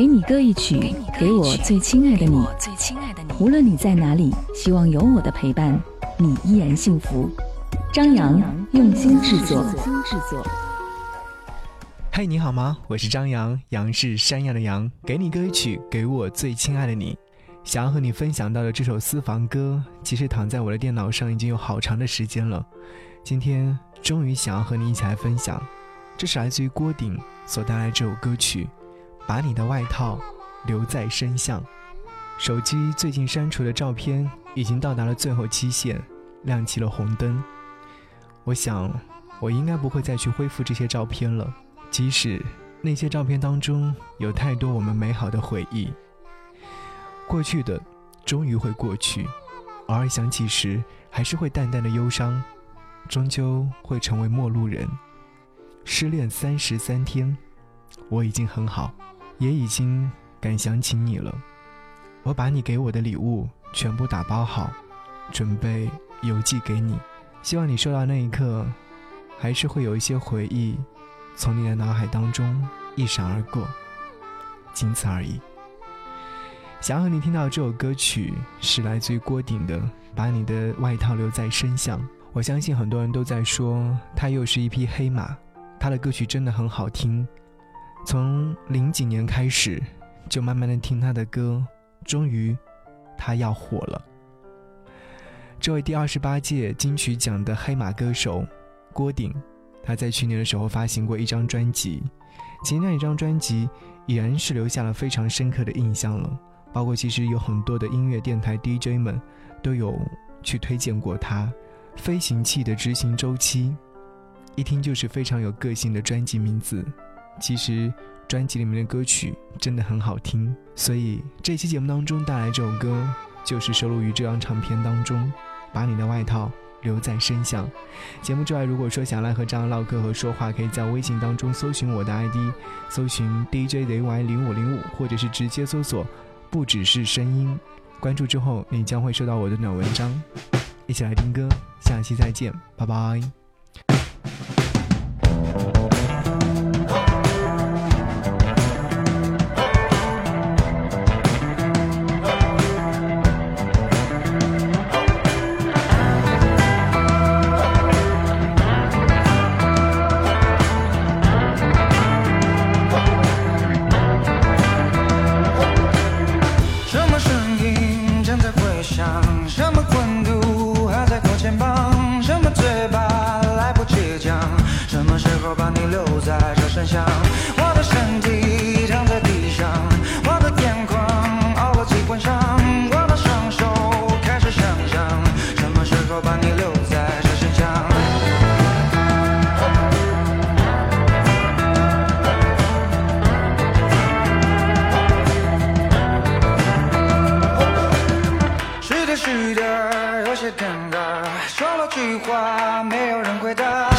给你歌一曲，给我最亲爱的你。无论你在哪里，希望有我的陪伴，你依然幸福。张扬用心制作。嗨，你好吗？我是张扬，杨是山羊的羊。给你歌一曲，给我最亲爱的你。想要和你分享到的这首私房歌，其实躺在我的电脑上已经有好长的时间了。今天终于想要和你一起来分享，这是来自于郭顶所带来这首歌曲。把你的外套留在身上。手机最近删除的照片已经到达了最后期限，亮起了红灯。我想，我应该不会再去恢复这些照片了，即使那些照片当中有太多我们美好的回忆。过去的，终于会过去，偶尔想起时，还是会淡淡的忧伤。终究会成为陌路人。失恋三十三天，我已经很好，也已经敢想起你了。我把你给我的礼物全部打包好，准备邮寄给你。希望你收到那一刻，还是会有一些回忆从你的脑海当中一闪而过，仅此而已。想要和你听到这首歌曲，是来自于郭顶的《把你的外套留在身上》。我相信很多人都在说他又是一匹黑马，他的歌曲真的很好听。从零几年开始，就慢慢的听他的歌，终于，他要火了。这位第二十八届金曲奖的黑马歌手郭顶，他在去年的时候发行过一张专辑，其实那一张专辑已然是留下了非常深刻的印象了。包括其实有很多的音乐电台 DJ 们都有去推荐过他。飞行器的执行周期，一听就是非常有个性的专辑名字。其实专辑里面的歌曲真的很好听，所以这期节目当中带来这首歌，就是收录于这张唱片当中。把你的外套留在身上。节目之外，如果说想来和张唠嗑和说话，可以在微信当中搜寻我的 ID，搜寻 DJ ZY 零五零五，或者是直接搜索不只是声音，关注之后你将会收到我的暖文章。一起来听歌。下期再见，拜拜。我把你留在这深巷，我的身体躺在地上，我的眼眶熬了几关伤，我的双手开始想象，什么时候把你留在这深巷？是的，是的，有些尴尬，说了句话，没有人回答。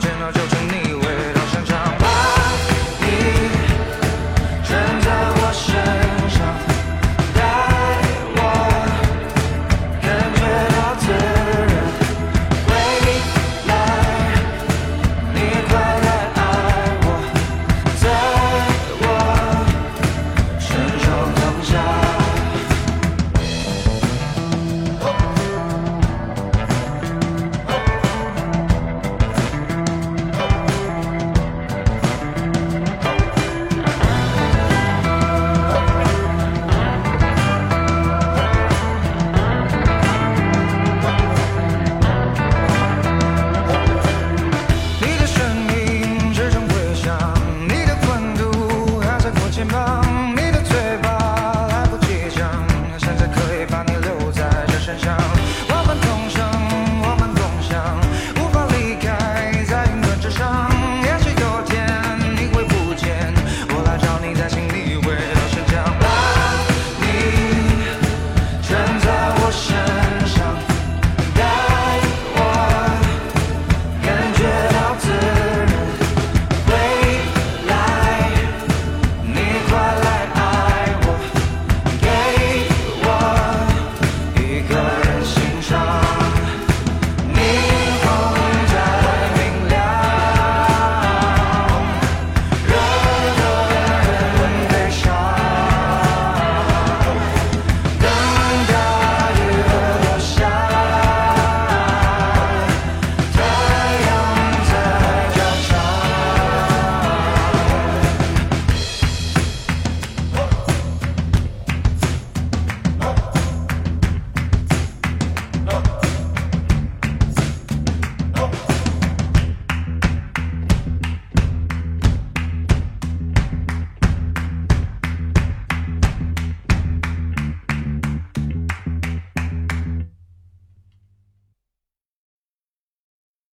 children are